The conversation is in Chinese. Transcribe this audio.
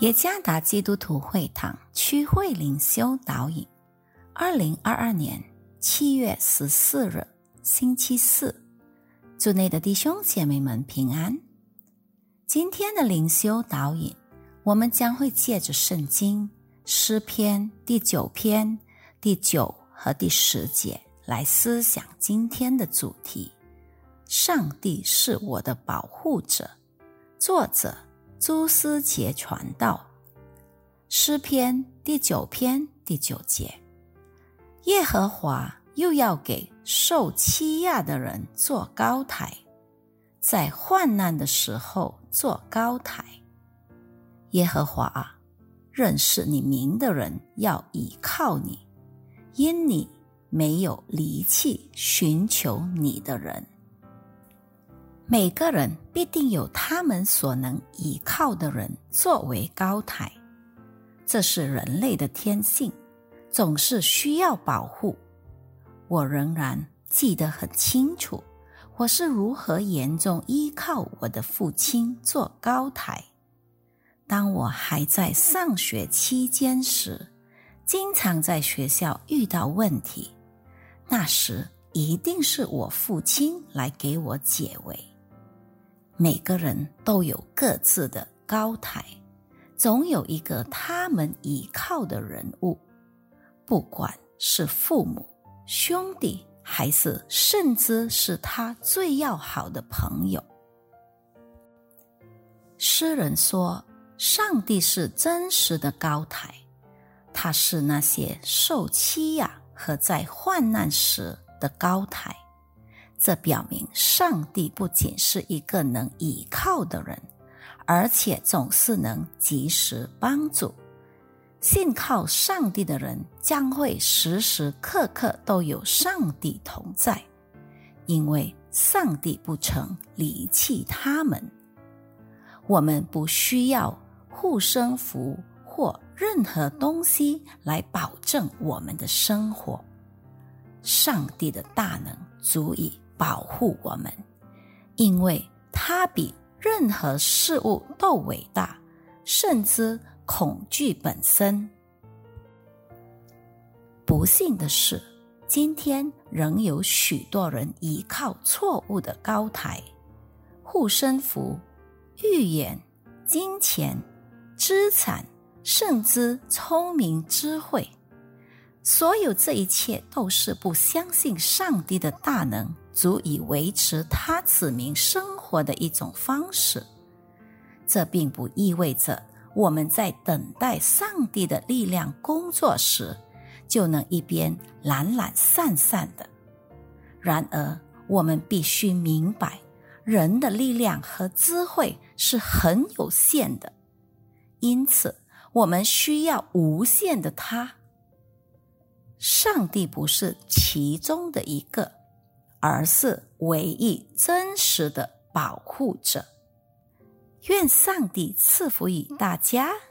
耶加达基督徒会堂区会灵修导引，二零二二年七月十四日星期四，祝内的弟兄姐妹们平安。今天的灵修导引，我们将会借着圣经诗篇第九篇第九和第十节来思想今天的主题：上帝是我的保护者。作者。朱思杰传道诗篇第九篇第九节：耶和华又要给受欺压的人做高台，在患难的时候做高台。耶和华啊，认识你名的人要倚靠你，因你没有离弃寻求你的人。每个人必定有他们所能依靠的人作为高台，这是人类的天性，总是需要保护。我仍然记得很清楚，我是如何严重依靠我的父亲做高台。当我还在上学期间时，经常在学校遇到问题，那时一定是我父亲来给我解围。每个人都有各自的高台，总有一个他们依靠的人物，不管是父母、兄弟，还是甚至是他最要好的朋友。诗人说：“上帝是真实的高台，他是那些受欺压和在患难时的高台。”这表明，上帝不仅是一个能倚靠的人，而且总是能及时帮助。信靠上帝的人将会时时刻刻都有上帝同在，因为上帝不曾离弃他们。我们不需要护身符或任何东西来保证我们的生活，上帝的大能足以。保护我们，因为它比任何事物都伟大，甚至恐惧本身。不幸的是，今天仍有许多人依靠错误的高台、护身符、预言、金钱、资产，甚至聪明智慧。所有这一切都是不相信上帝的大能。足以维持他子民生活的一种方式。这并不意味着我们在等待上帝的力量工作时，就能一边懒懒散散的。然而，我们必须明白，人的力量和智慧是很有限的，因此我们需要无限的他。上帝不是其中的一个。而是唯一真实的保护者。愿上帝赐福于大家。